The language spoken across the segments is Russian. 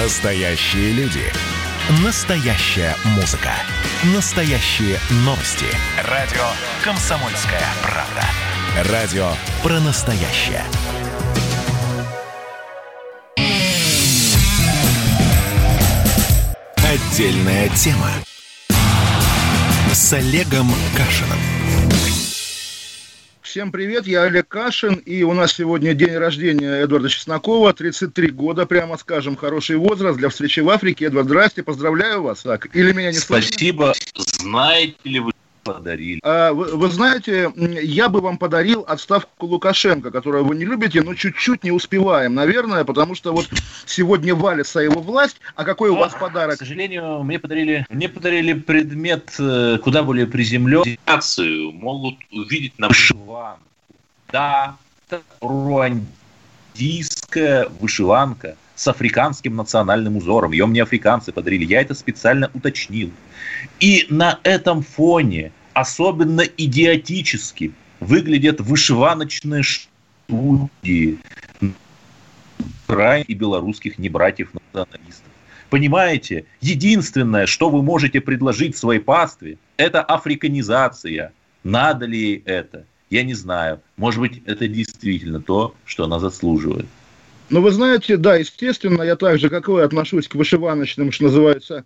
Настоящие люди. Настоящая музыка. Настоящие новости. Радио «Комсомольская правда». Радио про настоящее. Отдельная тема. С Олегом Кашиным. Всем привет, я Олег Кашин, и у нас сегодня день рождения Эдварда Чеснокова, 33 года, прямо скажем, хороший возраст для встречи в Африке. Эдвард, здрасте, поздравляю вас. Так, или меня не Спасибо. Слышно? Знаете ли вы, подарили. А, вы, вы знаете, я бы вам подарил отставку Лукашенко, которую вы не любите, но чуть-чуть не успеваем, наверное, потому что вот сегодня валится его власть. А какой у вас подарок? К сожалению, мне подарили, мне подарили предмет э, куда более приземленный. Могут увидеть на вышиванку. Да, руандийская вышиванка с африканским национальным узором. Ее мне африканцы подарили. Я это специально уточнил. И на этом фоне особенно идиотически выглядят вышиваночные студии и белорусских небратьев-националистов. Понимаете, единственное, что вы можете предложить своей пастве, это африканизация. Надо ли это? Я не знаю. Может быть, это действительно то, что она заслуживает. Ну, вы знаете, да, естественно, я так же, как вы, отношусь к вышиваночным, что называется,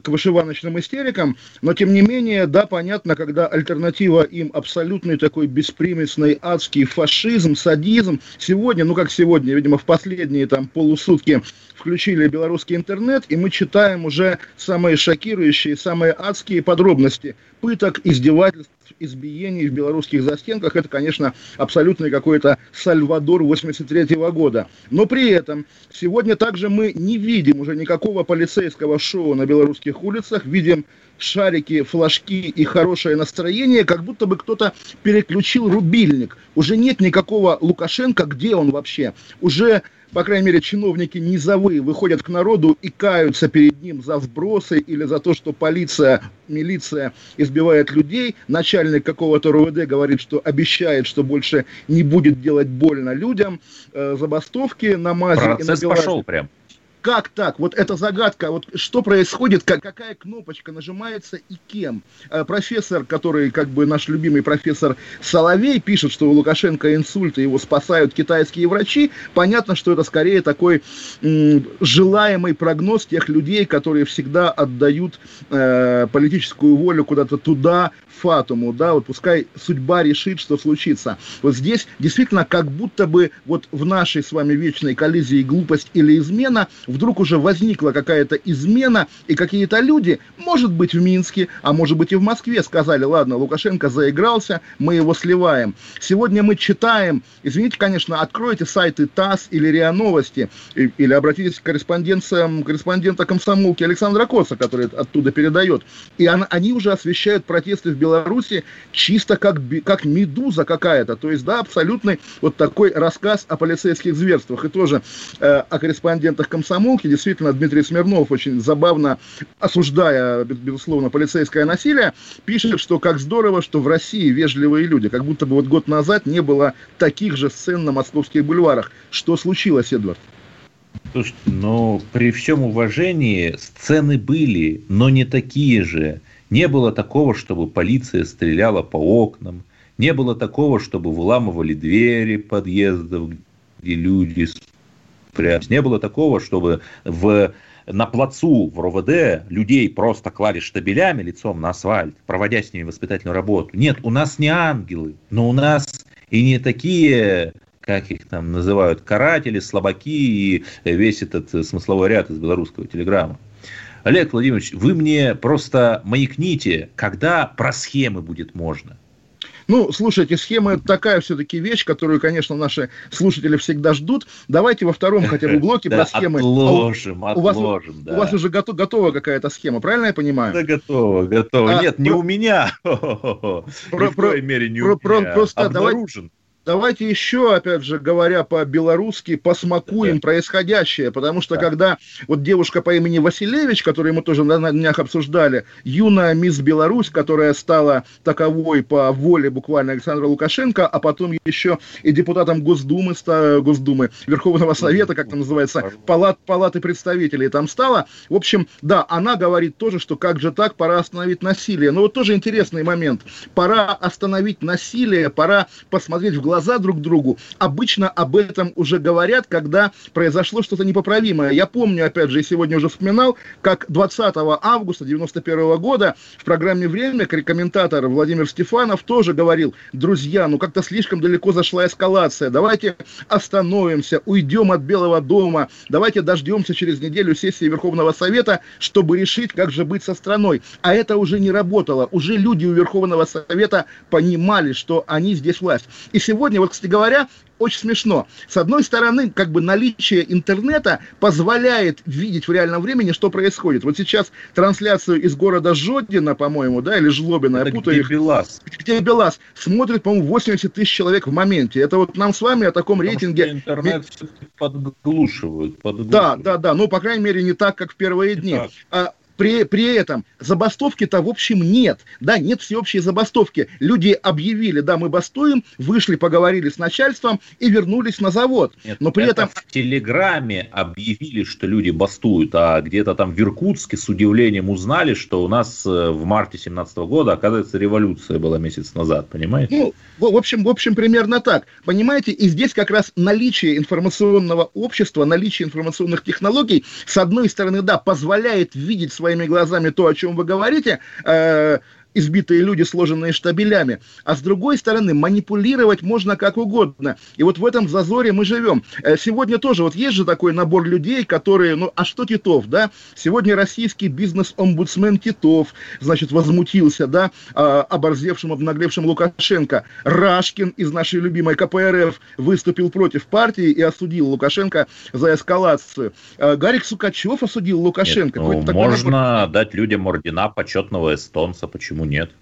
к вышиваночным истерикам, но тем не менее, да, понятно, когда альтернатива им абсолютный такой беспримесный адский фашизм, садизм, сегодня, ну как сегодня, видимо, в последние там полусутки включили белорусский интернет, и мы читаем уже самые шокирующие, самые адские подробности пыток, издевательств, избиений в белорусских застенках. Это, конечно, абсолютный какой-то Сальвадор 83 -го года. Но при этом сегодня также мы не видим уже никакого полицейского шоу на белорусских улицах, видим шарики, флажки и хорошее настроение, как будто бы кто-то переключил рубильник. Уже нет никакого Лукашенко, где он вообще? Уже по крайней мере, чиновники низовые выходят к народу и каются перед ним за вбросы или за то, что полиция, милиция избивает людей. Начальник какого-то РУВД говорит, что обещает, что больше не будет делать больно людям. Э, забастовки на мазе. Процесс пошел прям. Как так? Вот эта загадка, вот что происходит, как, какая кнопочка нажимается и кем? Э, профессор, который, как бы наш любимый профессор Соловей, пишет, что у Лукашенко инсульт, и его спасают китайские врачи. Понятно, что это скорее такой м, желаемый прогноз тех людей, которые всегда отдают э, политическую волю куда-то туда, фатуму, да, вот пускай судьба решит, что случится. Вот здесь действительно как будто бы вот в нашей с вами вечной коллизии глупость или измена вдруг уже возникла какая-то измена, и какие-то люди, может быть, в Минске, а может быть и в Москве, сказали, ладно, Лукашенко заигрался, мы его сливаем. Сегодня мы читаем, извините, конечно, откройте сайты ТАСС или РИА Новости, или обратитесь к корреспонденциям, корреспондента комсомолки Александра Коса, который оттуда передает. И она, они уже освещают протесты в Беларуси чисто как, как медуза какая-то. То есть, да, абсолютный вот такой рассказ о полицейских зверствах. И тоже э, о корреспондентах комсомолки комсомолки, действительно, Дмитрий Смирнов очень забавно, осуждая, безусловно, полицейское насилие, пишет, что как здорово, что в России вежливые люди, как будто бы вот год назад не было таких же сцен на московских бульварах. Что случилось, Эдвард? Слушайте, ну, при всем уважении, сцены были, но не такие же. Не было такого, чтобы полиция стреляла по окнам. Не было такого, чтобы выламывали двери подъездов, где люди прятались. Не было такого, чтобы в на плацу в РОВД людей просто клали штабелями лицом на асфальт, проводя с ними воспитательную работу. Нет, у нас не ангелы, но у нас и не такие как их там называют, каратели, слабаки и весь этот смысловой ряд из белорусского телеграмма. Олег Владимирович, вы мне просто маякните, когда про схемы будет можно. Ну, слушайте, схема это такая все-таки вещь, которую, конечно, наши слушатели всегда ждут. Давайте во втором хотя бы блоке про схемы. Отложим, отложим, да. У вас уже готов, готова какая-то схема, правильно я понимаю? Да, готова, готова. Нет, не у меня. В коей мере не у меня. Просто Обнаружен. Давайте еще, опять же, говоря по-белорусски, посмакуем да. происходящее, потому что да. когда вот девушка по имени Василевич, которую мы тоже на днях обсуждали, юная мисс Беларусь, которая стала таковой по воле буквально Александра Лукашенко, а потом еще и депутатом Госдумы, Госдумы Верховного Совета, как это называется, палат, палаты представителей там стала. В общем, да, она говорит тоже, что как же так, пора остановить насилие. Но вот тоже интересный момент. Пора остановить насилие, пора посмотреть в глаза глаза друг другу, обычно об этом уже говорят, когда произошло что-то непоправимое. Я помню, опять же, и сегодня уже вспоминал, как 20 августа 91 года в программе «Время» комментатор Владимир Стефанов тоже говорил, друзья, ну как-то слишком далеко зашла эскалация, давайте остановимся, уйдем от Белого дома, давайте дождемся через неделю сессии Верховного Совета, чтобы решить, как же быть со страной. А это уже не работало, уже люди у Верховного Совета понимали, что они здесь власть. И сегодня сегодня, вот, кстати говоря, очень смешно. С одной стороны, как бы наличие интернета позволяет видеть в реальном времени, что происходит. Вот сейчас трансляцию из города Жодина, по-моему, да, или Жлобина, Это я путаю где их. Белас. Где Белас. Смотрит, по-моему, 80 тысяч человек в моменте. Это вот нам с вами о таком Потому рейтинге... интернет все-таки подглушивают, подглушивают. Да, да, да. Ну, по крайней мере, не так, как в первые дни. А, при, при этом забастовки-то в общем нет, да, нет всеобщей забастовки. Люди объявили, да, мы бастуем, вышли, поговорили с начальством и вернулись на завод. Нет, Но при этом... В Телеграме объявили, что люди бастуют, а где-то там в Иркутске с удивлением узнали, что у нас э, в марте 17 года, оказывается, революция была месяц назад, понимаете? Ну, в общем, в общем, примерно так. Понимаете, и здесь как раз наличие информационного общества, наличие информационных технологий, с одной стороны, да, позволяет видеть своими глазами то, о чем вы говорите, э, избитые люди, сложенные штабелями, а с другой стороны манипулировать можно как угодно. И вот в этом зазоре мы живем. Э, сегодня тоже вот есть же такой набор людей, которые, ну а что Титов, да? Сегодня российский бизнес-омбудсмен Титов, значит, возмутился, да, а, оборзевшим, обнаглевшим Лукашенко. Рашкин из нашей любимой КПРФ выступил против партии и осудил Лукашенко за эскалацию. Э, Гарик Сукачев осудил Лукашенко. Нет, ну, можно набор... дать людям ордена почетного эстонца, почему Почему нет?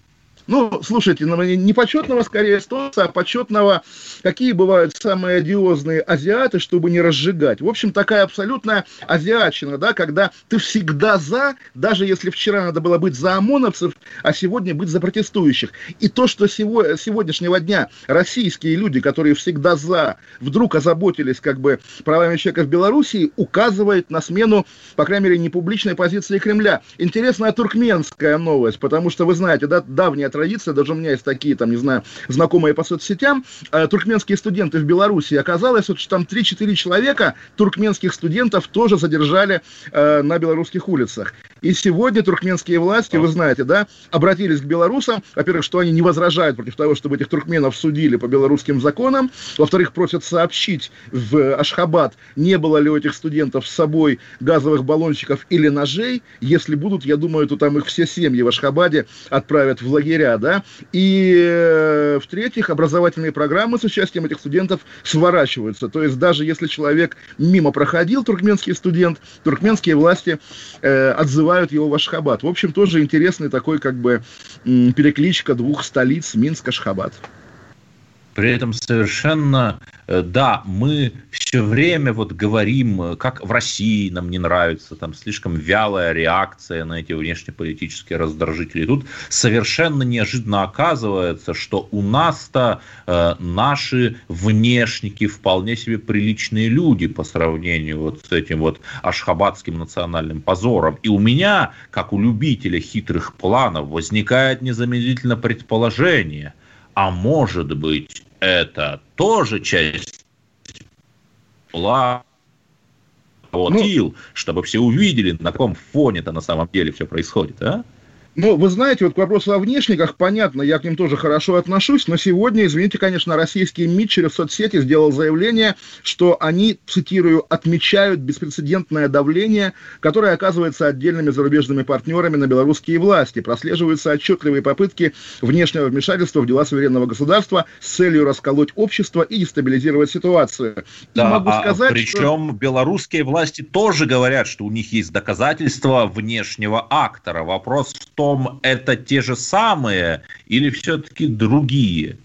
Ну, слушайте, ну, не почетного скорее эстонца, а почетного, какие бывают самые одиозные азиаты, чтобы не разжигать. В общем, такая абсолютная азиатчина, да, когда ты всегда за, даже если вчера надо было быть за ОМОНовцев, а сегодня быть за протестующих. И то, что сего, сегодняшнего дня российские люди, которые всегда за, вдруг озаботились как бы правами человека в Белоруссии, указывает на смену, по крайней мере, непубличной позиции Кремля. Интересная туркменская новость, потому что, вы знаете, да, давняя традиция, даже у меня есть такие, там, не знаю, знакомые по соцсетям, э, туркменские студенты в Беларуси, оказалось, вот, что там 3-4 человека туркменских студентов тоже задержали э, на белорусских улицах. И сегодня туркменские власти, вы знаете, да, обратились к белорусам, во-первых, что они не возражают против того, чтобы этих туркменов судили по белорусским законам, во-вторых, просят сообщить в Ашхабад, не было ли у этих студентов с собой газовых баллончиков или ножей, если будут, я думаю, то там их все семьи в Ашхабаде отправят в лагеря да, и э, в-третьих, образовательные программы с участием этих студентов сворачиваются, то есть даже если человек мимо проходил, туркменский студент, туркменские власти э, отзывают его в Ашхабад. В общем, тоже интересный такой как бы перекличка двух столиц, Минск, Ашхабад. При этом совершенно, э, да, мы все время вот говорим, э, как в России нам не нравится, там слишком вялая реакция на эти внешнеполитические раздражители. Тут совершенно неожиданно оказывается, что у нас-то э, наши внешники вполне себе приличные люди по сравнению вот с этим вот ашхабадским национальным позором. И у меня, как у любителя хитрых планов, возникает незамедлительно предположение – а может быть, это тоже часть плана, ну, чтобы все увидели, на каком фоне-то на самом деле все происходит, а? Ну, вы знаете, вот к вопросу о внешниках, понятно, я к ним тоже хорошо отношусь, но сегодня, извините, конечно, российский МИД через соцсети сделал заявление, что они, цитирую, отмечают беспрецедентное давление, которое оказывается отдельными зарубежными партнерами на белорусские власти. Прослеживаются отчетливые попытки внешнего вмешательства в дела суверенного государства с целью расколоть общество и дестабилизировать ситуацию. Да, и могу а сказать, причем что... белорусские власти тоже говорят, что у них есть доказательства внешнего актора. Вопрос в том, том, это те же самые или все-таки другие?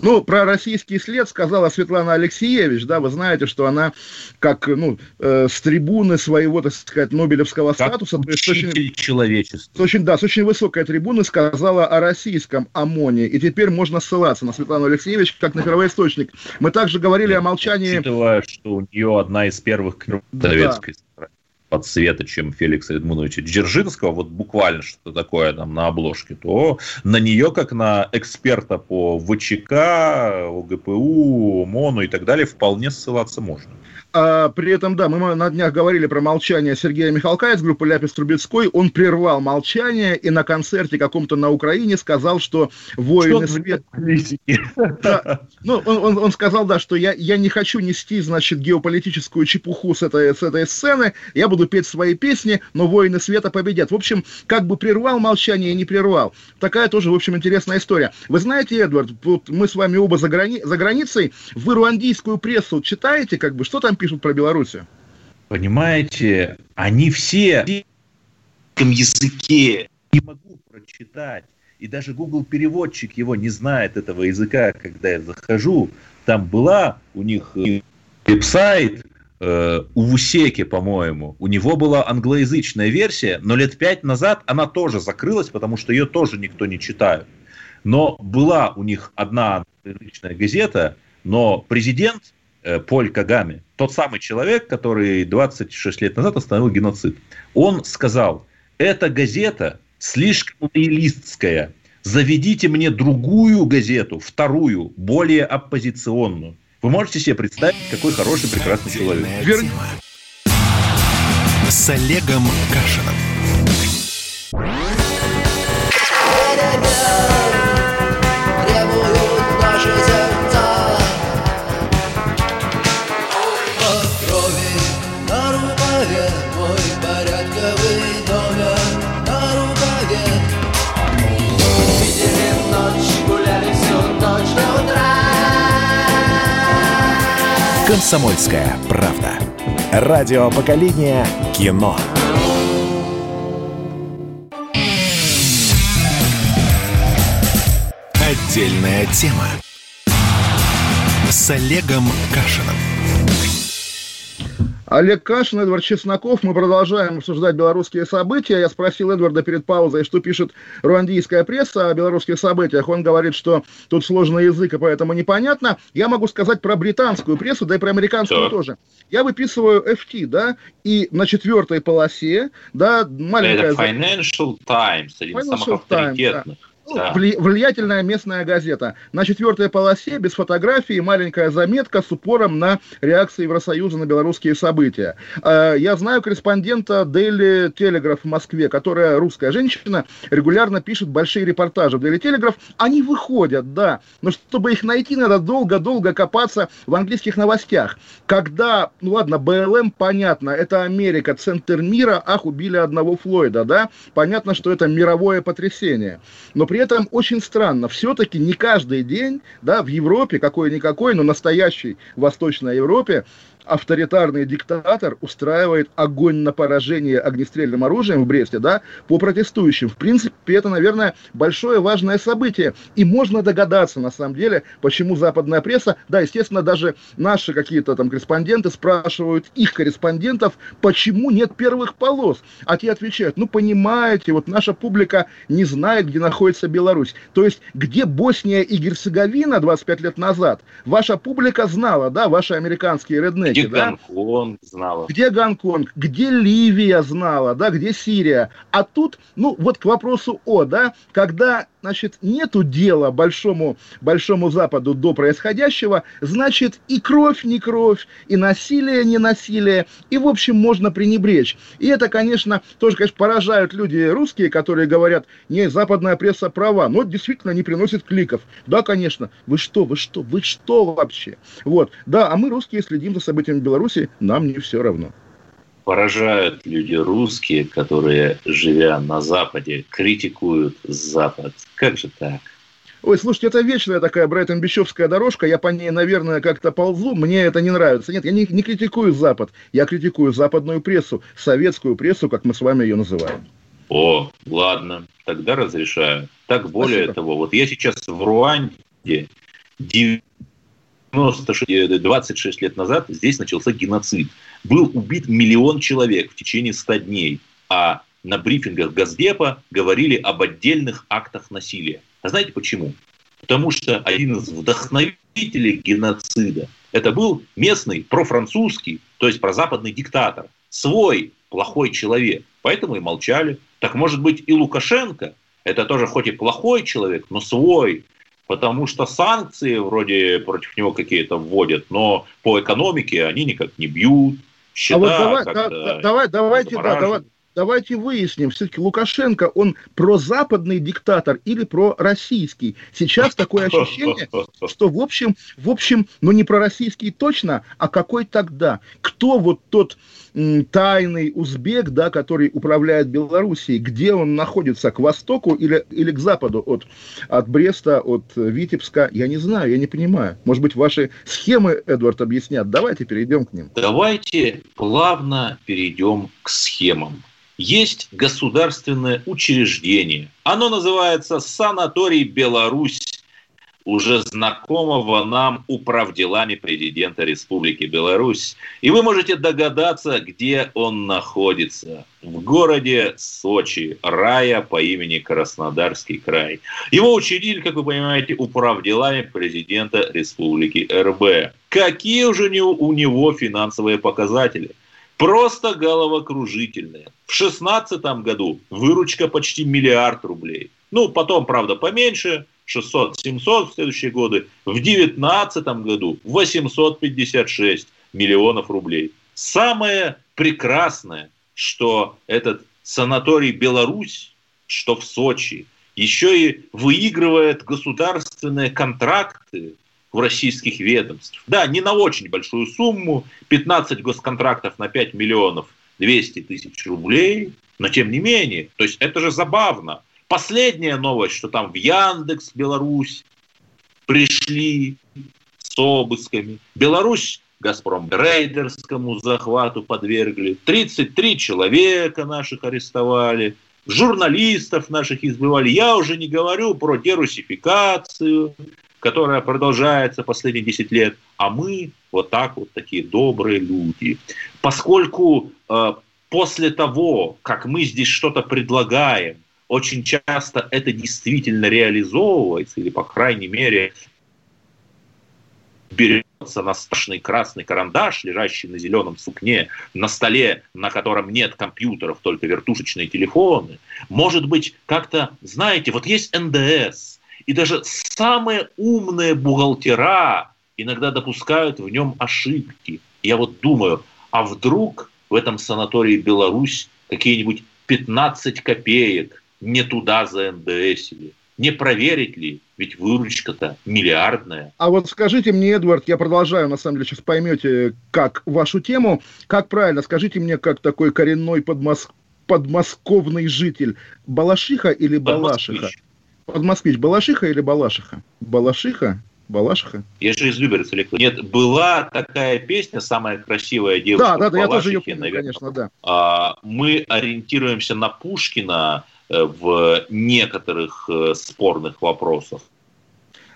Ну, про российский след сказала Светлана Алексеевич, да, вы знаете, что она как, ну, э, с трибуны своего, так сказать, Нобелевского как статуса, с очень, человечества. С очень, да, с очень высокой трибуны сказала о российском ОМОНе, и теперь можно ссылаться на Светлану Алексеевич как на первоисточник. Мы также говорили Я о молчании... Учитывая, что у нее одна из первых советской да под светочем Феликса Эдмуновича Дзержинского, вот буквально что-то такое там на обложке, то на нее, как на эксперта по ВЧК, ОГПУ, МОНу и так далее, вполне ссылаться можно. А, при этом, да, мы на днях говорили про молчание Сергея Михалка из группы Ляпис Трубецкой. Он прервал молчание и на концерте каком-то на Украине сказал, что воины света... Да, ну, он, он, он сказал, да, что я, я не хочу нести, значит, геополитическую чепуху с этой, с этой сцены, я буду петь свои песни, но воины света победят. В общем, как бы прервал молчание и не прервал. Такая тоже, в общем, интересная история. Вы знаете, Эдвард, вот мы с вами оба за, грани... за границей, вы руандийскую прессу читаете, как бы, что там пишут про Белоруссию? Понимаете, они все на языке не могу прочитать. И даже Google переводчик его не знает этого языка, когда я захожу. Там была у них веб-сайт, э, у Вусеки, по-моему. У него была англоязычная версия, но лет пять назад она тоже закрылась, потому что ее тоже никто не читает. Но была у них одна англоязычная газета, но президент Э, Поль Кагами, тот самый человек, который 26 лет назад остановил геноцид, он сказал, эта газета слишком лоялистская, заведите мне другую газету, вторую, более оппозиционную. Вы можете себе представить, какой хороший, прекрасный человек. Вер... С Олегом Кашином. «Комсомольская правда». Радио поколения кино. Отдельная тема. С Олегом Кашиным. Олег Кашин, Эдвард Чесноков. Мы продолжаем обсуждать белорусские события. Я спросил Эдварда перед паузой, что пишет руандийская пресса о белорусских событиях. Он говорит, что тут сложный язык, и поэтому непонятно. Я могу сказать про британскую прессу, да и про американскую Все. тоже. Я выписываю FT, да, и на четвертой полосе, да, маленькая... Это Financial Times, один из самых авторитетных. Да да. влиятельная местная газета. На четвертой полосе без фотографии маленькая заметка с упором на реакции Евросоюза на белорусские события. А, я знаю корреспондента Daily Telegraph в Москве, которая русская женщина, регулярно пишет большие репортажи в Daily Telegraph. Они выходят, да, но чтобы их найти, надо долго-долго копаться в английских новостях. Когда, ну ладно, БЛМ, понятно, это Америка, центр мира, ах, убили одного Флойда, да, понятно, что это мировое потрясение. Но при при этом очень странно, все-таки не каждый день, да, в Европе, какой-никакой, но настоящей Восточной Европе, авторитарный диктатор устраивает огонь на поражение огнестрельным оружием в Бресте, да, по протестующим. В принципе, это, наверное, большое важное событие. И можно догадаться, на самом деле, почему западная пресса, да, естественно, даже наши какие-то там корреспонденты спрашивают их корреспондентов, почему нет первых полос. А те отвечают, ну, понимаете, вот наша публика не знает, где находится Беларусь. То есть, где Босния и Герцеговина 25 лет назад, ваша публика знала, да, ваши американские реднеки, где да? Гонконг знала. Где Гонконг, где Ливия знала, да, где Сирия. А тут, ну, вот к вопросу о, да, когда значит, нету дела большому, большому Западу до происходящего, значит, и кровь не кровь, и насилие не насилие, и, в общем, можно пренебречь. И это, конечно, тоже, конечно, поражают люди русские, которые говорят, не, западная пресса права, но действительно не приносит кликов. Да, конечно, вы что, вы что, вы что вообще? Вот, да, а мы, русские, следим за событиями Беларуси, нам не все равно поражают люди русские, которые, живя на Западе, критикуют Запад. Как же так? Ой, слушайте, это вечная такая Брайтон-Бещевская дорожка, я по ней, наверное, как-то ползу, мне это не нравится. Нет, я не, не критикую Запад, я критикую западную прессу, советскую прессу, как мы с вами ее называем. О, ладно, тогда разрешаю. Так более Спасибо. того, вот я сейчас в Руанде, 96, 26 лет назад здесь начался геноцид. Был убит миллион человек в течение 100 дней, а на брифингах Газдепа говорили об отдельных актах насилия. А знаете почему? Потому что один из вдохновителей геноцида это был местный профранцузский, то есть прозападный диктатор. Свой плохой человек. Поэтому и молчали. Так может быть и Лукашенко, это тоже хоть и плохой человек, но свой, потому что санкции вроде против него какие-то вводят, но по экономике они никак не бьют. Счета а вот давай, да, давай, давайте, да, давай, давайте выясним, все-таки Лукашенко, он прозападный диктатор или пророссийский? Сейчас такое ощущение, что в общем, в общем, ну не пророссийский точно, а какой тогда? Кто вот тот тайный узбек, да, который управляет Белоруссией, где он находится, к востоку или, или к западу от, от Бреста, от Витебска, я не знаю, я не понимаю. Может быть, ваши схемы, Эдвард, объяснят. Давайте перейдем к ним. Давайте плавно перейдем к схемам есть государственное учреждение. Оно называется «Санаторий Беларусь», уже знакомого нам управделами президента Республики Беларусь. И вы можете догадаться, где он находится. В городе Сочи, рая по имени Краснодарский край. Его учредили, как вы понимаете, управделами президента Республики РБ. Какие уже у него финансовые показатели – Просто головокружительные. В 2016 году выручка почти миллиард рублей. Ну, потом, правда, поменьше, 600-700 в следующие годы. В 2019 году 856 миллионов рублей. Самое прекрасное, что этот санаторий Беларусь, что в Сочи, еще и выигрывает государственные контракты в российских ведомств. Да, не на очень большую сумму, 15 госконтрактов на 5 миллионов 200 тысяч рублей, но тем не менее, то есть это же забавно. Последняя новость, что там в Яндекс, Беларусь пришли с обысками. Беларусь Газпром рейдерскому захвату подвергли. 33 человека наших арестовали. Журналистов наших избивали. Я уже не говорю про дерусификацию, которая продолжается последние 10 лет, а мы вот так вот такие добрые люди. Поскольку э, после того, как мы здесь что-то предлагаем, очень часто это действительно реализовывается, или, по крайней мере, берется на страшный красный карандаш, лежащий на зеленом сукне, на столе, на котором нет компьютеров, только вертушечные телефоны. Может быть, как-то, знаете, вот есть НДС – и даже самые умные бухгалтера иногда допускают в нем ошибки. Я вот думаю, а вдруг в этом санатории Беларусь какие-нибудь 15 копеек не туда за НДСили? Не проверить ли? Ведь выручка-то миллиардная. А вот скажите мне, Эдвард, я продолжаю, на самом деле, сейчас поймете, как вашу тему. Как правильно, скажите мне, как такой коренной подмоск... подмосковный житель, Балашиха или Балашиха? Подмосквич, Балашиха или Балашиха? Балашиха? Балашиха? Я же из Люберца Нет, была такая песня «Самая красивая девушка Да, да, да, я тоже ее помню, наверное. конечно, да. А, мы ориентируемся на Пушкина э, в некоторых э, спорных вопросах.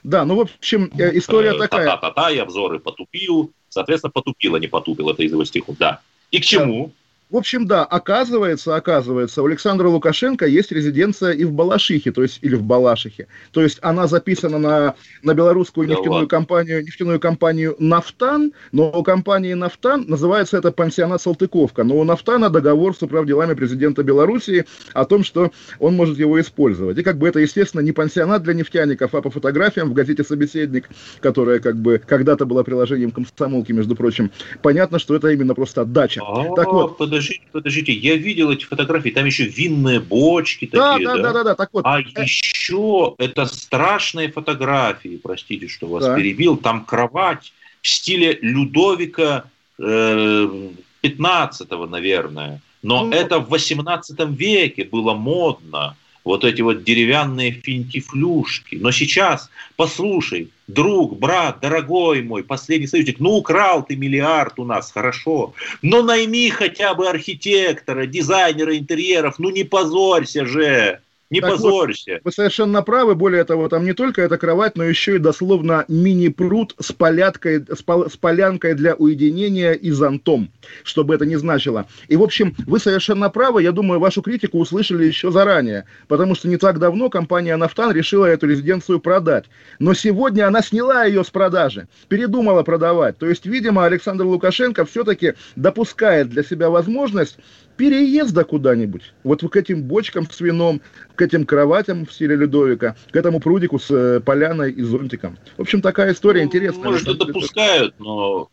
Да, ну, в общем, э, история такая. Та-та-та-та, я взоры потупил. Соответственно, потупила, не потупил. Это из его стихов, да. И к чему? В общем, да, оказывается, оказывается, у Александра Лукашенко есть резиденция и в Балашихе, то есть или в Балашихе. То есть она записана на, на белорусскую да нефтяную, компанию, нефтяную компанию «Нафтан», но у компании «Нафтан» называется это пансионат «Салтыковка». Но у «Нафтана» договор с управделами президента Белоруссии о том, что он может его использовать. И как бы это, естественно, не пансионат для нефтяников, а по фотографиям в газете «Собеседник», которая как бы когда-то была приложением комсомолки, между прочим, понятно, что это именно просто дача. А, так вот, подождите, подождите, я видел эти фотографии, там еще винные бочки да, такие, да? Да, да, да, да, так вот. А э... еще это страшные фотографии, простите, что вас да. перебил, там кровать в стиле Людовика э, 15 наверное, но ну, это в 18 веке было модно вот эти вот деревянные финтифлюшки. Но сейчас, послушай, друг, брат, дорогой мой, последний союзник, ну украл ты миллиард у нас, хорошо, но найми хотя бы архитектора, дизайнера интерьеров, ну не позорься же. Не так позорься. Вот, вы совершенно правы. Более того, там не только эта кровать, но еще и дословно мини-пруд с, поляткой, с, пол, с полянкой для уединения и зонтом, чтобы это не значило. И, в общем, вы совершенно правы. Я думаю, вашу критику услышали еще заранее, потому что не так давно компания «Нафтан» решила эту резиденцию продать. Но сегодня она сняла ее с продажи, передумала продавать. То есть, видимо, Александр Лукашенко все-таки допускает для себя возможность переезда куда-нибудь. Вот к этим бочкам с вином, к этим кроватям в стиле Людовика, к этому прудику с э, поляной и зонтиком. В общем, такая история ну, интересная. Может, и допускают, но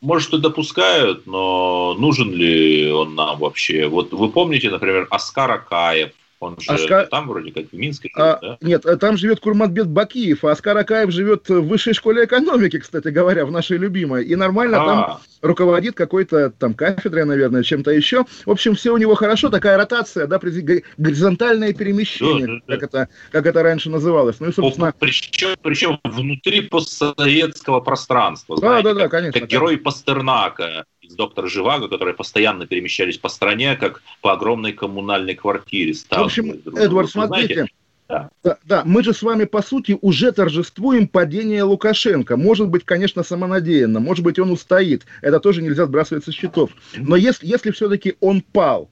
может, и допускают, но нужен ли он нам вообще? Вот вы помните, например, Оскар Акаев, он же Оскар... там вроде как в Минске а, да? Нет, э, там живет Курматбет Бакиев, а Оскар Акаев живет в высшей школе экономики, кстати говоря, в нашей любимой. И нормально а. там руководит какой-то там кафедрой, наверное, чем-то еще. В общем, все у него хорошо, такая ротация, да, горизонтальное перемещение, да, да, как, Это, как это раньше называлось. Ну и, собственно... Причем, причем внутри постсоветского пространства, знаете, да, да, да, конечно, как герой Пастернака «Доктора Живаго», которые постоянно перемещались по стране, как по огромной коммунальной квартире. В общем, Эдвард, смотрите, да. Да, да, мы же с вами, по сути, уже торжествуем падение Лукашенко. Может быть, конечно, самонадеянно, может быть, он устоит. Это тоже нельзя сбрасывать со счетов. Но если, если все-таки он пал,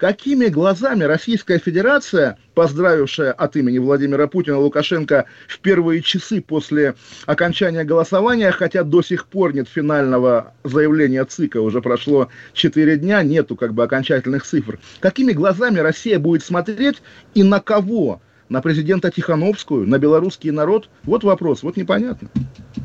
какими глазами Российская Федерация, поздравившая от имени Владимира Путина Лукашенко в первые часы после окончания голосования, хотя до сих пор нет финального заявления ЦИКа, уже прошло 4 дня, нету как бы окончательных цифр, какими глазами Россия будет смотреть и на кого? На президента Тихановскую, на белорусский народ? Вот вопрос, вот непонятно.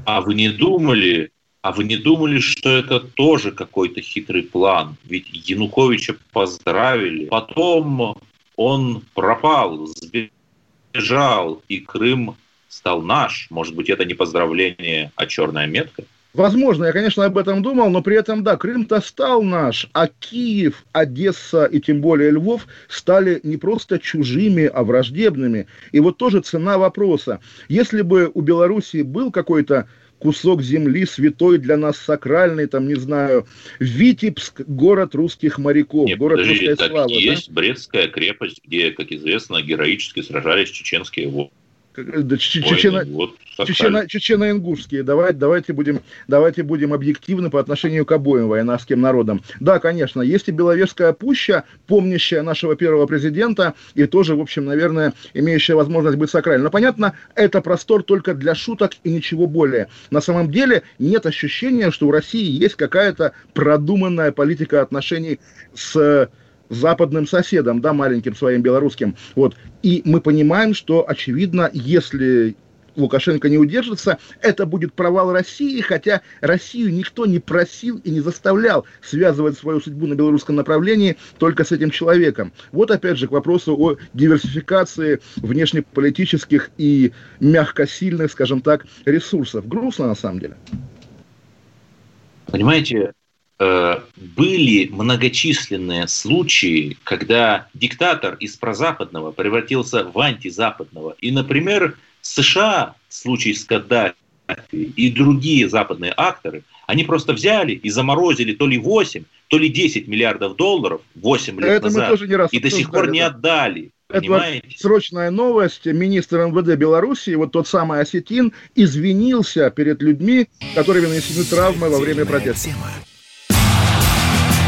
А вы не думали, а вы не думали, что это тоже какой-то хитрый план? Ведь Януковича поздравили, потом он пропал, сбежал, и Крым стал наш. Может быть, это не поздравление, а черная метка? Возможно, я, конечно, об этом думал, но при этом, да, Крым-то стал наш, а Киев, Одесса и тем более Львов стали не просто чужими, а враждебными. И вот тоже цена вопроса. Если бы у Белоруссии был какой-то кусок земли святой для нас сакральный, там, не знаю, Витебск, город русских моряков, Нет, город подожди, русской славы. Есть да? Брестская крепость, где, как известно, героически сражались чеченские воины да, чечено, вот чечено, чечено-ингушские. Давайте, давайте, будем, давайте будем объективны по отношению к обоим воинарским народам. Да, конечно, есть и Беловежская пуща, помнящая нашего первого президента, и тоже, в общем, наверное, имеющая возможность быть сакральной. Но, понятно, это простор только для шуток и ничего более. На самом деле нет ощущения, что у России есть какая-то продуманная политика отношений с западным соседом, да, маленьким своим белорусским. Вот. И мы понимаем, что, очевидно, если Лукашенко не удержится, это будет провал России, хотя Россию никто не просил и не заставлял связывать свою судьбу на белорусском направлении только с этим человеком. Вот опять же к вопросу о диверсификации внешнеполитических и мягко сильных, скажем так, ресурсов. Грустно на самом деле. Понимаете, были многочисленные случаи, когда диктатор из прозападного превратился в антизападного. И, например, США, в случае с Каддафи и другие западные акторы, они просто взяли и заморозили то ли 8, то ли 10 миллиардов долларов 8 лет Это назад, тоже не раз и до сих пор не отдали. Это срочная новость. Министр МВД Беларуси, вот тот самый Осетин, извинился перед людьми, которые нанесены травмы во время протеста. Тема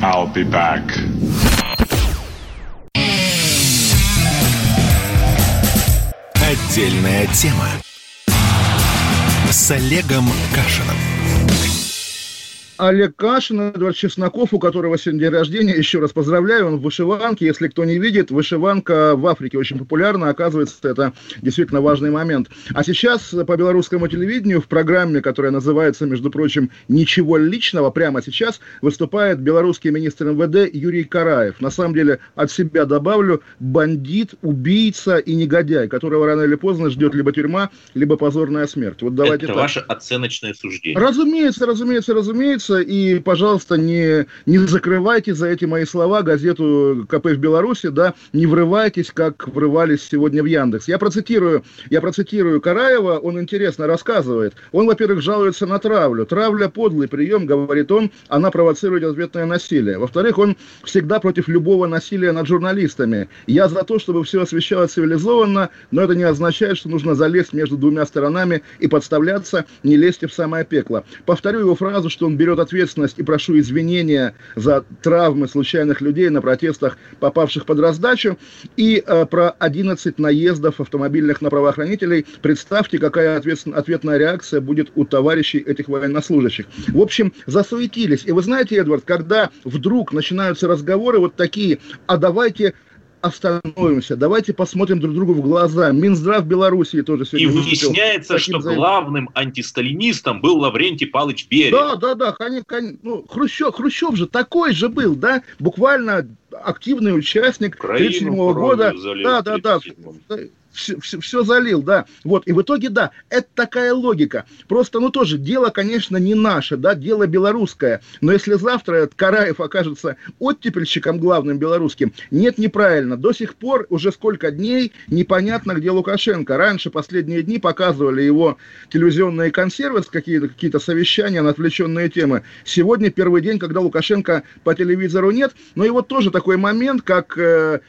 I'll be back. Отдельная тема с Олегом Кашиным. Олег Кашин, Эдвард Чесноков, у которого сегодня день рождения. Еще раз поздравляю, он в вышиванке. Если кто не видит, вышиванка в Африке очень популярна. Оказывается, это действительно важный момент. А сейчас по белорусскому телевидению в программе, которая называется, между прочим, «Ничего личного», прямо сейчас выступает белорусский министр МВД Юрий Караев. На самом деле, от себя добавлю, бандит, убийца и негодяй, которого рано или поздно ждет либо тюрьма, либо позорная смерть. Вот давайте это так. ваше оценочное суждение. Разумеется, разумеется, разумеется случится. И, пожалуйста, не, не закрывайте за эти мои слова газету КП в Беларуси, да, не врывайтесь, как врывались сегодня в Яндекс. Я процитирую, я процитирую Караева, он интересно рассказывает. Он, во-первых, жалуется на травлю. Травля – подлый прием, говорит он, она провоцирует ответное насилие. Во-вторых, он всегда против любого насилия над журналистами. Я за то, чтобы все освещалось цивилизованно, но это не означает, что нужно залезть между двумя сторонами и подставляться, не лезьте в самое пекло. Повторю его фразу, что он берет берет ответственность и прошу извинения за травмы случайных людей на протестах, попавших под раздачу, и э, про 11 наездов автомобильных на правоохранителей. Представьте, какая ответная реакция будет у товарищей этих военнослужащих. В общем, засуетились. И вы знаете, Эдвард, когда вдруг начинаются разговоры вот такие, а давайте остановимся, давайте посмотрим друг другу в глаза. Минздрав Белоруссии тоже сегодня И выясняется, что заявлением. главным антисталинистом был Лаврентий Павлович Берия. Да, да, да, конечно, конечно, ну, Хрущев, Хрущев же такой же был, да, буквально активный участник 1937 года. Да, да, да все, все, все залил, да. Вот, и в итоге, да, это такая логика. Просто, ну, тоже дело, конечно, не наше, да, дело белорусское. Но если завтра Караев окажется оттепельщиком главным белорусским, нет, неправильно. До сих пор уже сколько дней непонятно, где Лукашенко. Раньше, последние дни, показывали его телевизионные консервы, какие-то какие совещания на отвлеченные темы. Сегодня первый день, когда Лукашенко по телевизору нет. Но и вот тоже такой момент, как э,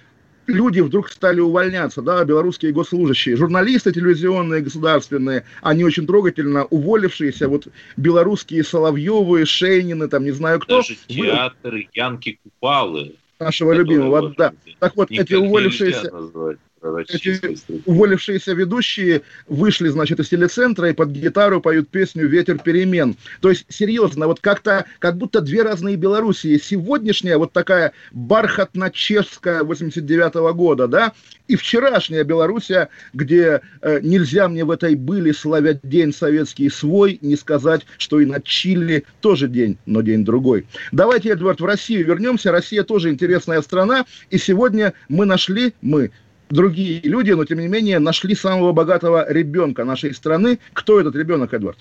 люди вдруг стали увольняться, да, белорусские госслужащие, журналисты телевизионные, государственные, они очень трогательно уволившиеся, вот белорусские Соловьевы, Шейнины, там не знаю кто. Даже театры, Янки Купалы. Нашего любимого, да. Так вот, эти уволившиеся... Назвать эти уволившиеся ведущие вышли, значит, из телецентра и под гитару поют песню «Ветер перемен». То есть, серьезно, вот как-то, как будто две разные Белоруссии. Сегодняшняя вот такая бархатно-чешская 89 -го года, да, и вчерашняя Белоруссия, где э, нельзя мне в этой были славять день советский свой, не сказать, что и на Чили тоже день, но день другой. Давайте, Эдвард, в Россию вернемся. Россия тоже интересная страна, и сегодня мы нашли, мы, другие люди, но тем не менее нашли самого богатого ребенка нашей страны. Кто этот ребенок, Эдвард?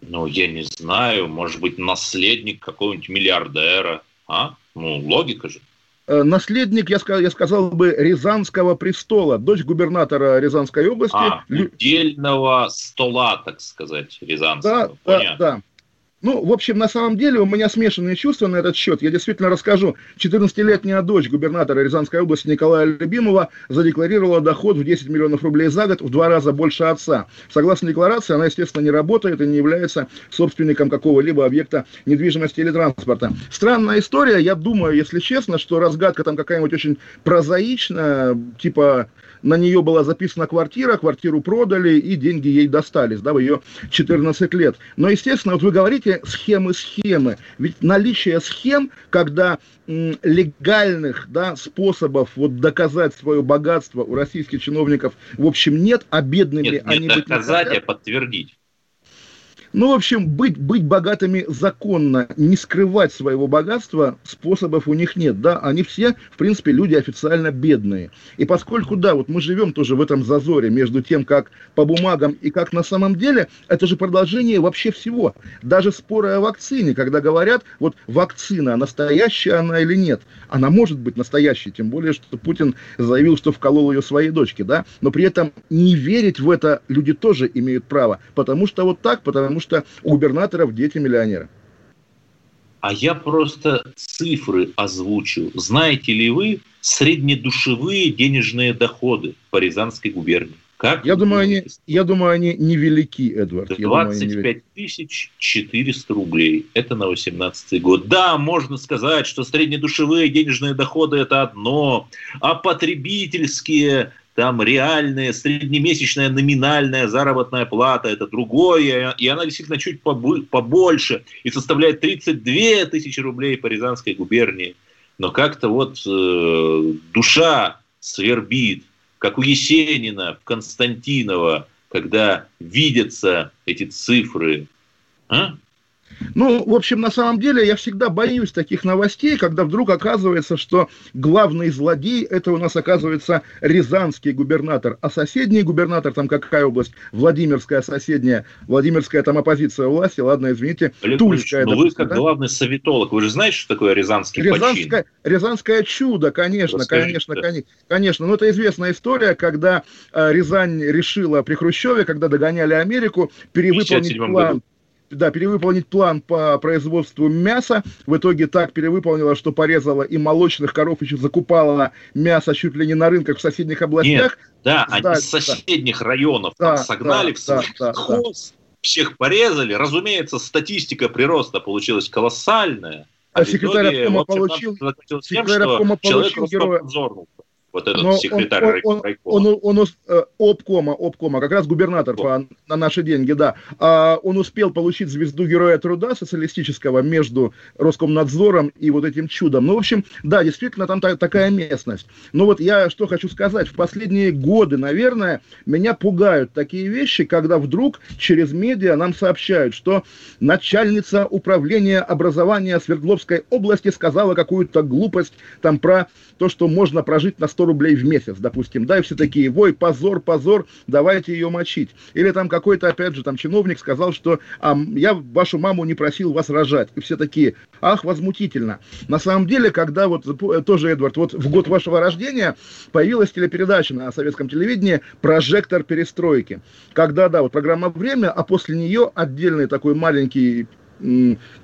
Ну, я не знаю, может быть, наследник какого-нибудь миллиардера, а? Ну, логика же. Э, наследник, я сказал, я сказал бы, Рязанского престола, дочь губернатора Рязанской области. А, удельного стола, так сказать, Рязанского. Да, Понятно. да, да. Ну, в общем, на самом деле у меня смешанные чувства на этот счет. Я действительно расскажу. 14-летняя дочь губернатора Рязанской области Николая Любимова задекларировала доход в 10 миллионов рублей за год, в два раза больше отца. Согласно декларации, она, естественно, не работает и не является собственником какого-либо объекта недвижимости или транспорта. Странная история. Я думаю, если честно, что разгадка там какая-нибудь очень прозаичная, типа на нее была записана квартира, квартиру продали, и деньги ей достались, да, в ее 14 лет. Но, естественно, вот вы говорите схемы-схемы, ведь наличие схем, когда м, легальных да, способов вот доказать свое богатство у российских чиновников, в общем, нет, а бедными нет, они нет, быть доказать, не хотят. а подтвердить. Ну, в общем, быть, быть богатыми законно, не скрывать своего богатства, способов у них нет, да, они все, в принципе, люди официально бедные. И поскольку, да, вот мы живем тоже в этом зазоре между тем, как по бумагам и как на самом деле, это же продолжение вообще всего. Даже споры о вакцине, когда говорят, вот вакцина, настоящая она или нет, она может быть настоящей, тем более, что Путин заявил, что вколол ее своей дочке, да, но при этом не верить в это люди тоже имеют право, потому что вот так, потому что у губернаторов дети миллионеры. А я просто цифры озвучил. Знаете ли вы среднедушевые денежные доходы по Рязанской губернии? Как я, думаю, они, я думаю, они невелики, Эдвард. 25 тысяч 400 рублей. Это на 18 год. Да, можно сказать, что среднедушевые денежные доходы – это одно, а потребительские там реальная среднемесячная номинальная заработная плата, это другое, и она действительно чуть побольше, и составляет 32 тысячи рублей по Рязанской губернии. Но как-то вот э, душа свербит, как у Есенина, Константинова, когда видятся эти цифры. А? Ну, в общем, на самом деле, я всегда боюсь таких новостей, когда вдруг оказывается, что главный злодей – это у нас, оказывается, рязанский губернатор. А соседний губернатор, там какая область? Владимирская соседняя. Владимирская там оппозиция власти, ладно, извините, Олег Тульская. Ну, вы как да? главный советолог, вы же знаете, что такое рязанский Рязанское, почин? Рязанское чудо, конечно, Расскажите. конечно, конечно. Конечно, но это известная история, когда э, Рязань решила при Хрущеве, когда догоняли Америку, перевыполнить план. Году да, перевыполнить план по производству мяса. В итоге так перевыполнила, что порезала и молочных коров, еще закупала мясо чуть ли не на рынках в соседних областях. Нет, да, да они из соседних да. районов да, согнали да, в свой да, хоз, да. всех порезали. Разумеется, статистика прироста получилась колоссальная. А, а секретарь обкома получил, секретарь обкома получил героя, вот этот Но секретарь он, он, он, он, он, он э, обкома, обкома, как раз губернатор по, на наши деньги, да. А, он успел получить звезду Героя Труда социалистического между Роскомнадзором и вот этим чудом. Ну, в общем, да, действительно, там та, такая местность. Но вот я что хочу сказать. В последние годы, наверное, меня пугают такие вещи, когда вдруг через медиа нам сообщают, что начальница управления образования Свердловской области сказала какую-то глупость там про то, что можно прожить на 100 рублей в месяц, допустим, да, и все такие, вой, позор, позор, давайте ее мочить. Или там какой-то, опять же, там чиновник сказал, что а, я вашу маму не просил вас рожать. И все такие, ах, возмутительно. На самом деле, когда вот, э, тоже, Эдвард, вот в год вашего рождения появилась телепередача на советском телевидении «Прожектор перестройки». Когда, да, вот программа «Время», а после нее отдельный такой маленький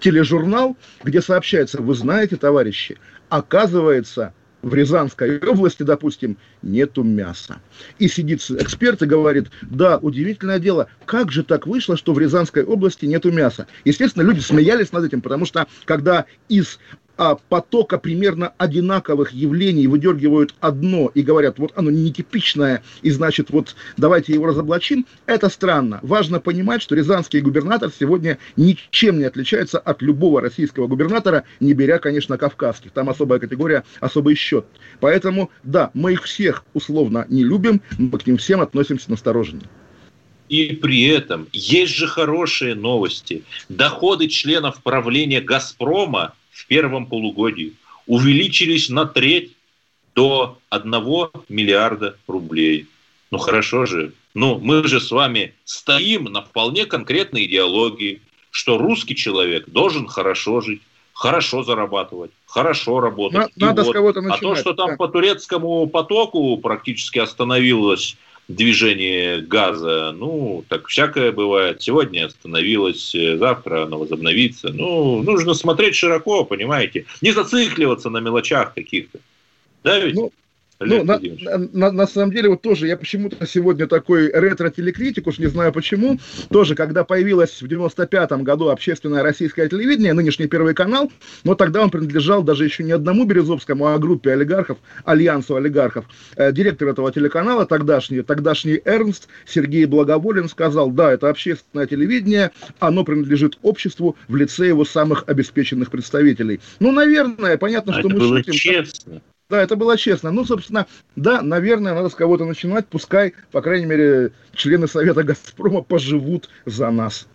тележурнал, где сообщается, вы знаете, товарищи, оказывается, в Рязанской области, допустим, нету мяса. И сидит эксперт и говорит, да, удивительное дело, как же так вышло, что в Рязанской области нету мяса? Естественно, люди смеялись над этим, потому что когда из потока примерно одинаковых явлений выдергивают одно и говорят, вот оно нетипичное, и значит, вот давайте его разоблачим, это странно. Важно понимать, что рязанский губернатор сегодня ничем не отличается от любого российского губернатора, не беря, конечно, кавказских. Там особая категория, особый счет. Поэтому, да, мы их всех условно не любим, мы к ним всем относимся настороженно. И при этом есть же хорошие новости. Доходы членов правления «Газпрома» в первом полугодии увеличились на треть до 1 миллиарда рублей. Ну хорошо же. Ну мы же с вами стоим на вполне конкретной идеологии, что русский человек должен хорошо жить, хорошо зарабатывать, хорошо работать. Надо вот. с кого-то начинать. А то, что там да. по турецкому потоку практически остановилось движение газа, ну, так всякое бывает. Сегодня остановилось, э, завтра оно возобновится. Ну, нужно смотреть широко, понимаете. Не зацикливаться на мелочах каких-то. Да ведь? Ну, ну, на, на, на самом деле, вот тоже я почему-то сегодня такой ретро-телекритик, уж не знаю почему, тоже, когда появилось в 95-м году общественное российское телевидение, нынешний Первый канал, но тогда он принадлежал даже еще не одному Березовскому, а группе олигархов, альянсу олигархов. Э, директор этого телеканала, тогдашний, тогдашний Эрнст Сергей Благоволин сказал, да, это общественное телевидение, оно принадлежит обществу в лице его самых обеспеченных представителей. Ну, наверное, понятно, а что мы было шутим. честно. Да, это было честно. Ну, собственно, да, наверное, надо с кого-то начинать. Пускай, по крайней мере, члены Совета Газпрома поживут за нас.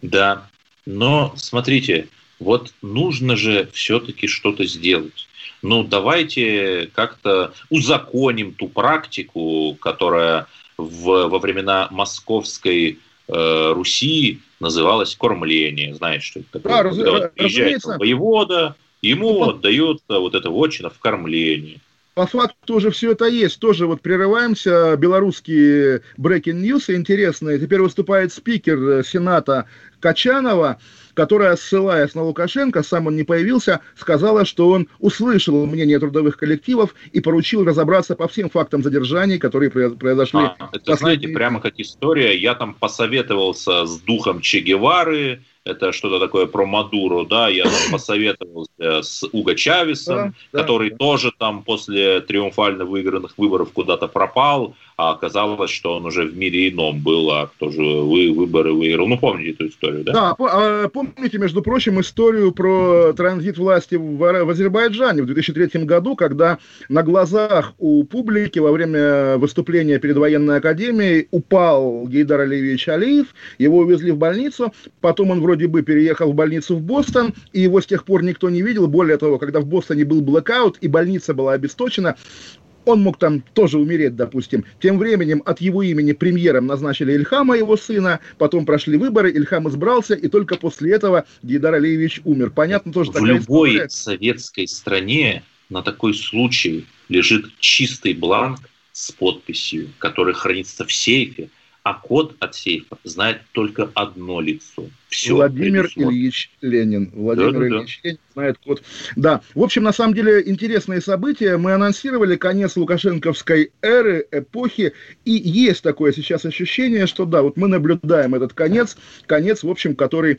Да, но смотрите, вот нужно же все-таки что-то сделать. Ну, давайте как-то узаконим ту практику, которая в, во времена московской э, Руси называлась кормление. Знаете, что это такое? Да, раз, вот приезжает воевода, Ему ну, отдают вот это вотчина в кормлении. По факту уже все это есть. Тоже вот прерываемся. Белорусские breaking news интересные. Теперь выступает спикер э, Сената Качанова, которая, ссылаясь на Лукашенко, сам он не появился, сказала, что он услышал мнение трудовых коллективов и поручил разобраться по всем фактам задержаний, которые произошли. А, это, последние... знаете, прямо как история. Я там посоветовался с духом Че Гевары, это что-то такое про Мадуру, да, я там посоветовался с Уго Чавесом, да, который да. тоже там после триумфально выигранных выборов куда-то пропал, а оказалось, что он уже в мире ином был, а тоже вы выборы выиграл. Ну, помните эту историю, да? Да, а, помните, между прочим, историю про транзит власти в Азербайджане в 2003 году, когда на глазах у публики во время выступления перед военной академией упал Гейдар Алиевич Алиев, его увезли в больницу, потом он вроде бы переехал в больницу в Бостон, и его с тех пор никто не видел. Более того, когда в Бостоне был блэкаут, и больница была обесточена, он мог там тоже умереть, допустим. Тем временем от его имени премьером назначили Ильхама, его сына, потом прошли выборы, Ильхам избрался, и только после этого Гейдар Алиевич умер. Понятно тоже В любой история. советской стране на такой случай лежит чистый бланк с подписью, который хранится в сейфе, а код от сейфа знает только одно лицо. Все Владимир Ильич Ленин. Владимир да, Ильич да. Ленин знает код. Да, в общем, на самом деле, интересные события. Мы анонсировали конец лукашенковской эры, эпохи, и есть такое сейчас ощущение, что да, вот мы наблюдаем этот конец, конец, в общем, который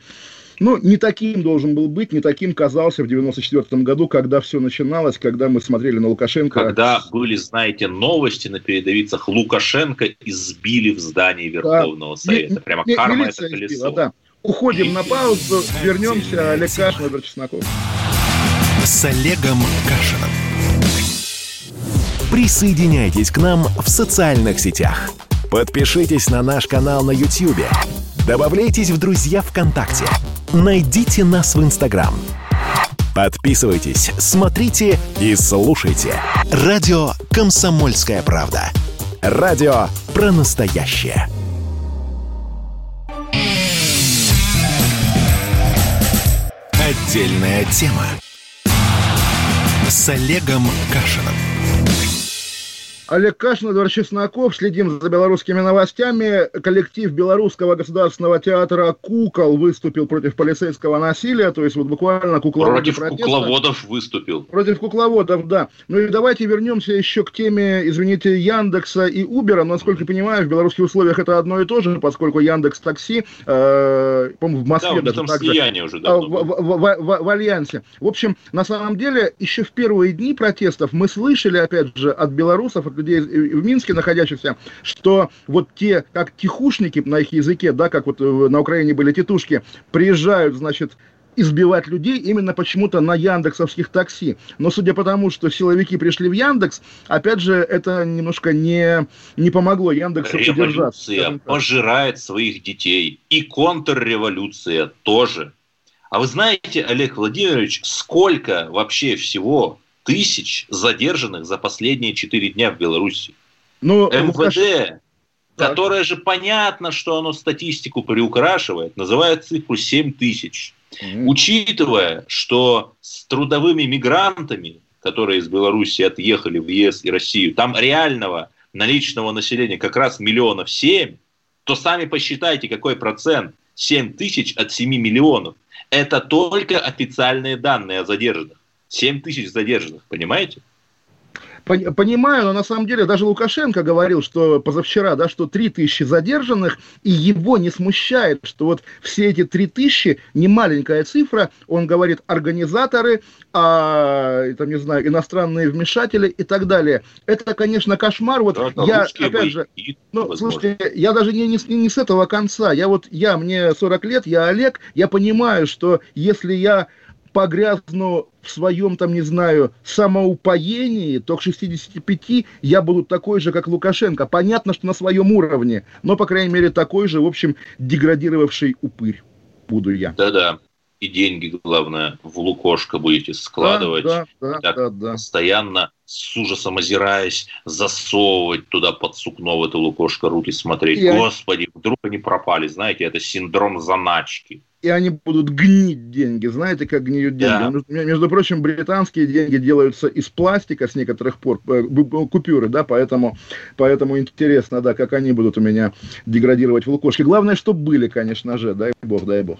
ну, не таким должен был быть, не таким казался в 94 году, когда все начиналось, когда мы смотрели на Лукашенко. Когда были, знаете, новости на передовицах, Лукашенко избили в здании Верховного да. Совета. Прямо не, карма это колесо. Избила, да. Уходим на паузу, вернемся. Олег Кашин, Эдвард Чесноков. С Олегом Кашином. Присоединяйтесь к нам в социальных сетях. Подпишитесь на наш канал на YouTube. Добавляйтесь в друзья ВКонтакте. Найдите нас в Инстаграм. Подписывайтесь, смотрите и слушайте. Радио «Комсомольская правда». Радио про настоящее. Отдельная тема с Олегом Кашиным. Олег Кашин, Эдвард Чесноков. Следим за белорусскими новостями. Коллектив Белорусского государственного театра «Кукол» выступил против полицейского насилия. То есть вот буквально кукловоды Против протеста. кукловодов выступил. Против кукловодов, да. Ну и давайте вернемся еще к теме, извините, Яндекса и Убера. Но, насколько я понимаю, в белорусских условиях это одно и то же, поскольку Яндекс Такси, э, по-моему, в Москве да, даже также, уже давно. В, в, в, в, в Альянсе. В общем, на самом деле, еще в первые дни протестов мы слышали, опять же, от белорусов, людей в Минске находящихся, что вот те, как тихушники на их языке, да, как вот э, на Украине были тетушки, приезжают, значит, избивать людей именно почему-то на яндексовских такси. Но судя по тому, что силовики пришли в Яндекс, опять же, это немножко не, не помогло Яндексу. Революция пожирает своих детей. И контрреволюция тоже. А вы знаете, Олег Владимирович, сколько вообще всего тысяч задержанных за последние четыре дня в Беларуси. Ну, МВД, так. которое же понятно, что оно статистику приукрашивает, называет цифру 7 тысяч. Угу. Учитывая, что с трудовыми мигрантами, которые из Беларуси отъехали в ЕС и Россию, там реального наличного населения как раз миллионов семь, то сами посчитайте, какой процент 7 тысяч от 7 миллионов. Это только официальные данные о задержанных. 7 тысяч задержанных, понимаете? Понимаю, но на самом деле даже Лукашенко говорил, что позавчера, да, что 3 тысячи задержанных, и его не смущает, что вот все эти 3 тысячи, не маленькая цифра, он говорит, организаторы, а, там, не знаю, иностранные вмешатели и так далее. Это, конечно, кошмар. Вот да, я, опять же, ну, возможно. слушайте, я даже не, не, не с этого конца. Я вот, я, мне 40 лет, я Олег, я понимаю, что если я погрязну в своем, там, не знаю, самоупоении, то к 65 я буду такой же, как Лукашенко. Понятно, что на своем уровне, но, по крайней мере, такой же, в общем, деградировавший упырь буду я. Да-да. И деньги, главное, в Лукошко будете складывать. Да, да, да, да, да. Постоянно с ужасом озираясь, засовывать туда под сукно в эту Лукошко руки, смотреть. Я... Господи, вдруг они пропали. Знаете, это синдром заначки и они будут гнить деньги. Знаете, как гниют деньги? Да. Между, прочим, британские деньги делаются из пластика с некоторых пор, э, купюры, да, поэтому, поэтому интересно, да, как они будут у меня деградировать в лукошке. Главное, чтобы были, конечно же, дай бог, дай бог.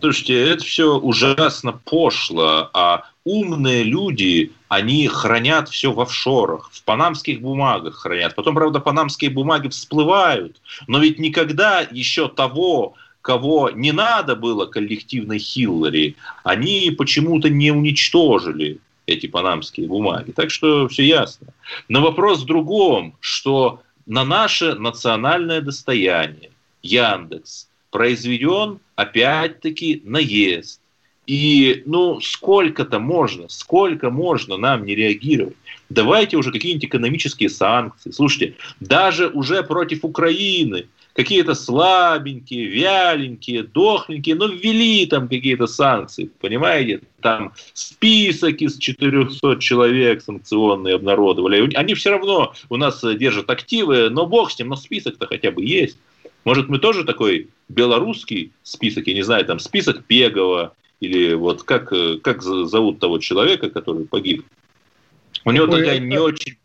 Слушайте, это все ужасно пошло, а умные люди, они хранят все в офшорах, в панамских бумагах хранят. Потом, правда, панамские бумаги всплывают, но ведь никогда еще того кого не надо было коллективной Хиллари, они почему-то не уничтожили эти панамские бумаги. Так что все ясно. Но вопрос в другом, что на наше национальное достояние Яндекс произведен опять-таки наезд. И ну сколько-то можно, сколько можно нам не реагировать? Давайте уже какие-нибудь экономические санкции. Слушайте, даже уже против Украины – какие-то слабенькие, вяленькие, дохленькие, но ввели там какие-то санкции, понимаете? Там список из 400 человек санкционные обнародовали. Они все равно у нас держат активы, но бог с ним, но список-то хотя бы есть. Может, мы тоже такой белорусский список, я не знаю, там список Пегова, или вот как, как зовут того человека, который погиб. У него Ой, такая это... не очень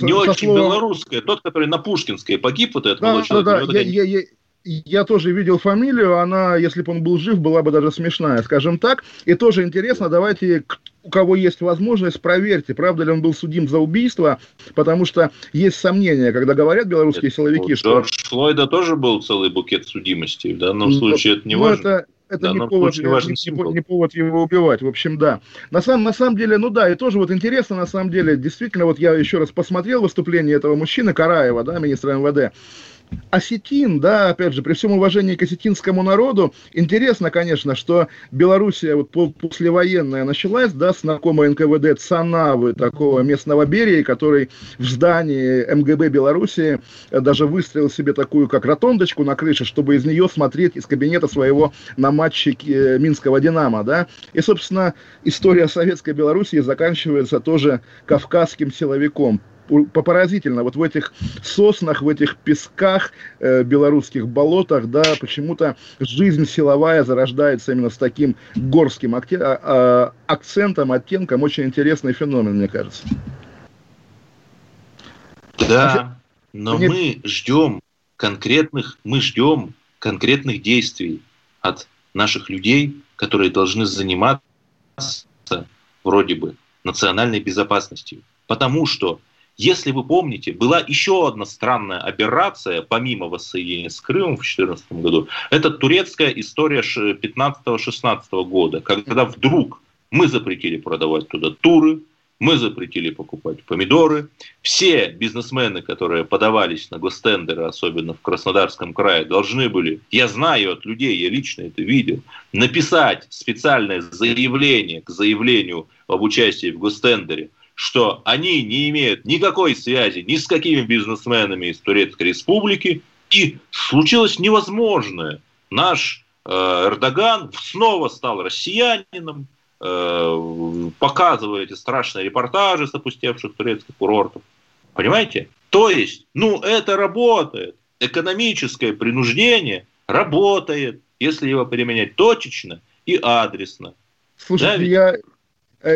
не очень словом... белорусская. Тот, который на Пушкинской погиб, вот этот да, молодой человек. Да, да. Я, я, я, я тоже видел фамилию, она, если бы он был жив, была бы даже смешная, скажем так. И тоже интересно, давайте, у кого есть возможность, проверьте, правда ли он был судим за убийство, потому что есть сомнения, когда говорят белорусские это, силовики, что... Джордж Флойда тоже был целый букет судимости, в данном ну, случае это не ну, важно. Это, это не повод, не, не, не повод его убивать. В общем, да. На самом, на самом деле, ну да, и тоже вот интересно, на самом деле, действительно, вот я еще раз посмотрел выступление этого мужчины, Караева, да, министра МВД, осетин, да, опять же, при всем уважении к осетинскому народу, интересно, конечно, что Белоруссия вот послевоенная началась, да, с НКВД Цанавы, такого местного берия, который в здании МГБ Белоруссии даже выстроил себе такую, как ротондочку на крыше, чтобы из нее смотреть из кабинета своего на матче э, Минского Динамо, да. И, собственно, история советской Белоруссии заканчивается тоже кавказским силовиком поразительно. Вот в этих соснах, в этих песках, э, белорусских болотах, да, почему-то жизнь силовая зарождается именно с таким горским акте- а, а, акцентом, оттенком. Очень интересный феномен, мне кажется. Да, но Мне... мы ждем конкретных, мы ждем конкретных действий от наших людей, которые должны заниматься вроде бы национальной безопасностью. Потому что если вы помните, была еще одна странная операция, помимо воссоединения с Крымом в 2014 году. Это турецкая история 15-16 года, когда вдруг мы запретили продавать туда туры, мы запретили покупать помидоры. Все бизнесмены, которые подавались на гостендеры, особенно в Краснодарском крае, должны были, я знаю от людей, я лично это видел, написать специальное заявление к заявлению об участии в гостендере – что они не имеют никакой связи ни с какими бизнесменами из Турецкой Республики, и случилось невозможное. Наш э, Эрдоган снова стал россиянином, э, показывая эти страшные репортажи с опустевших турецких курортов. Понимаете? То есть, ну, это работает. Экономическое принуждение работает, если его применять точечно и адресно. Слушайте, да, я,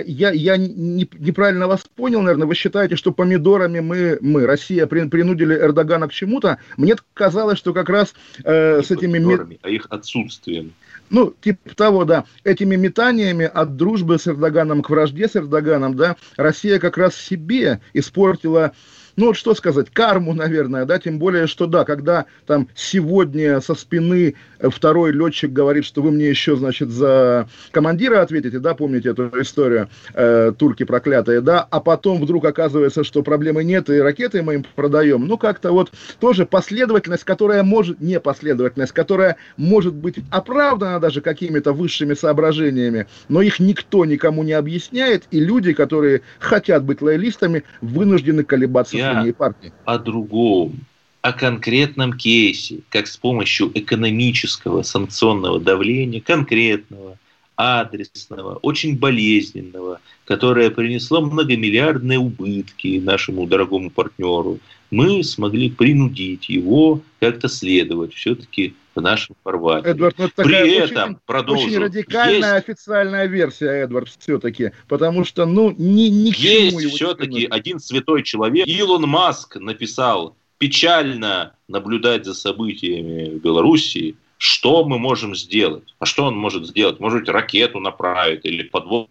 я, я не, неправильно вас понял, наверное, вы считаете, что помидорами мы, мы Россия, принудили Эрдогана к чему-то? Мне казалось, что как раз э, с этими... Помидорами, а их отсутствием. Ну, типа того, да. Этими метаниями от дружбы с Эрдоганом к вражде с Эрдоганом, да, Россия как раз себе испортила ну вот что сказать, карму, наверное, да, тем более, что да, когда там сегодня со спины второй летчик говорит, что вы мне еще, значит, за командира ответите, да, помните эту историю, э, турки проклятые, да, а потом вдруг оказывается, что проблемы нет, и ракеты мы им продаем, ну как-то вот тоже последовательность, которая может, не последовательность, которая может быть оправдана даже какими-то высшими соображениями, но их никто никому не объясняет, и люди, которые хотят быть лоялистами, вынуждены колебаться я партии. о другом, о конкретном кейсе, как с помощью экономического санкционного давления, конкретного, адресного, очень болезненного, которое принесло многомиллиардные убытки нашему дорогому партнеру, мы смогли принудить его как-то следовать все-таки в нашем формате. Эдвард, ну, При очень, этом продолжу. Очень радикальная есть, официальная версия, Эдвард, все-таки, потому что, ну, ни, ни к чему Есть все-таки один святой человек. Илон Маск написал печально наблюдать за событиями в Белоруссии, что мы можем сделать? А что он может сделать? Может быть, ракету направить или подводную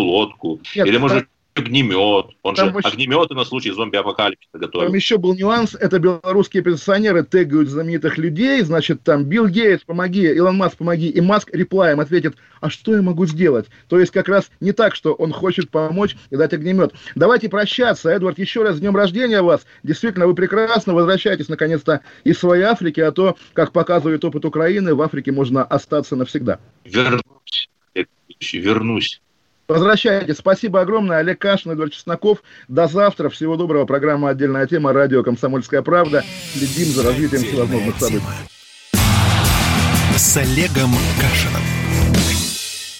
лодку? Нет, или, может огнемет. Он Там же очень- огнеметы на случай зомби-апокалипсиса готовил. Там еще был нюанс, это белорусские пенсионеры тегают знаменитых людей, значит, там Билл Гейтс, помоги, Илон Маск, помоги, и Маск реплаем ответит, а что я могу сделать? То есть как раз не так, что он хочет помочь и дать огнемет. Давайте прощаться, Эдвард, еще раз с днем рождения вас. Действительно, вы прекрасно, возвращайтесь наконец-то из своей Африки, а то, как показывает опыт Украины, в Африке можно остаться навсегда. Вернусь. Вернусь. Возвращайтесь. Спасибо огромное. Олег Кашин, Эдвард Чесноков. До завтра. Всего доброго. Программа «Отдельная тема». Радио «Комсомольская правда». Следим за развитием всевозможных событий. С Олегом Кашиным.